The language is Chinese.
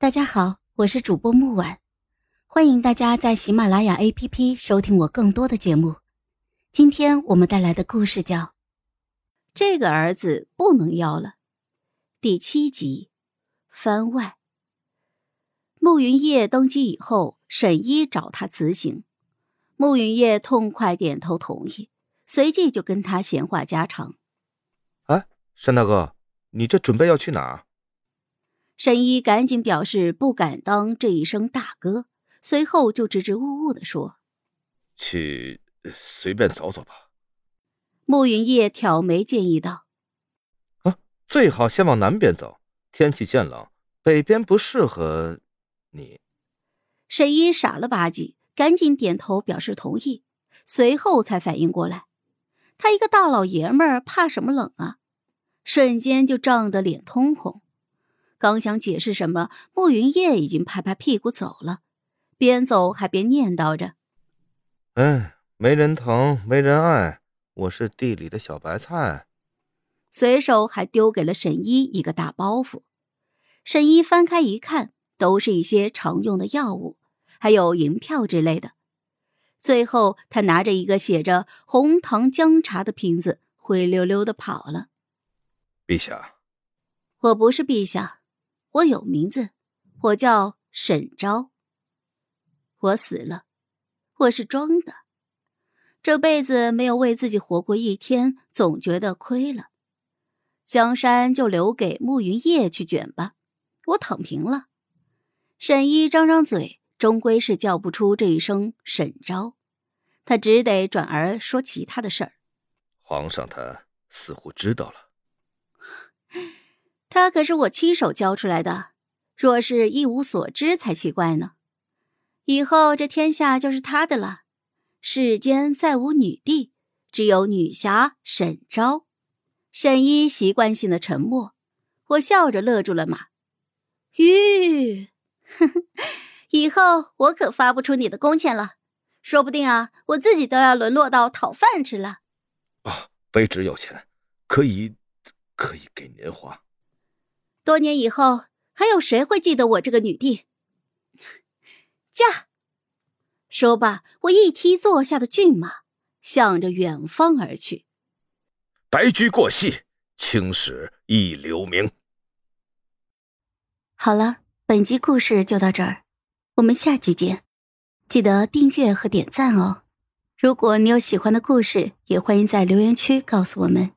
大家好，我是主播木婉，欢迎大家在喜马拉雅 APP 收听我更多的节目。今天我们带来的故事叫《这个儿子不能要了》第七集番外。慕云烨登基以后，沈一找他辞行，慕云烨痛快点头同意，随即就跟他闲话家常。哎，沈大哥，你这准备要去哪儿？沈一赶紧表示不敢当这一声大哥，随后就支支吾吾的说：“去随便走走吧。”慕云夜挑眉建议道：“啊，最好先往南边走，天气渐冷，北边不适合你。”沈一傻了吧唧，赶紧点头表示同意，随后才反应过来，他一个大老爷们儿怕什么冷啊？瞬间就涨得脸通红。刚想解释什么，慕云夜已经拍拍屁股走了，边走还边念叨着：“哎，没人疼，没人爱，我是地里的小白菜。”随手还丢给了沈一一个大包袱。沈一翻开一看，都是一些常用的药物，还有银票之类的。最后，他拿着一个写着“红糖姜茶”的瓶子，灰溜溜的跑了。陛下，我不是陛下。我有名字，我叫沈昭。我死了，我是装的。这辈子没有为自己活过一天，总觉得亏了。江山就留给慕云夜去卷吧，我躺平了。沈一张张嘴，终归是叫不出这一声沈昭，他只得转而说其他的事儿。皇上他似乎知道了。他可是我亲手教出来的，若是一无所知才奇怪呢。以后这天下就是他的了，世间再无女帝，只有女侠沈昭。沈一习惯性的沉默，我笑着勒住了马。吁，以后我可发不出你的工钱了，说不定啊，我自己都要沦落到讨饭吃了。啊，卑职有钱，可以，可以给您花。多年以后，还有谁会记得我这个女帝？驾！说罢，我一踢坐下的骏马，向着远方而去。白驹过隙，青史亦留名。好了，本集故事就到这儿，我们下集见，记得订阅和点赞哦。如果你有喜欢的故事，也欢迎在留言区告诉我们。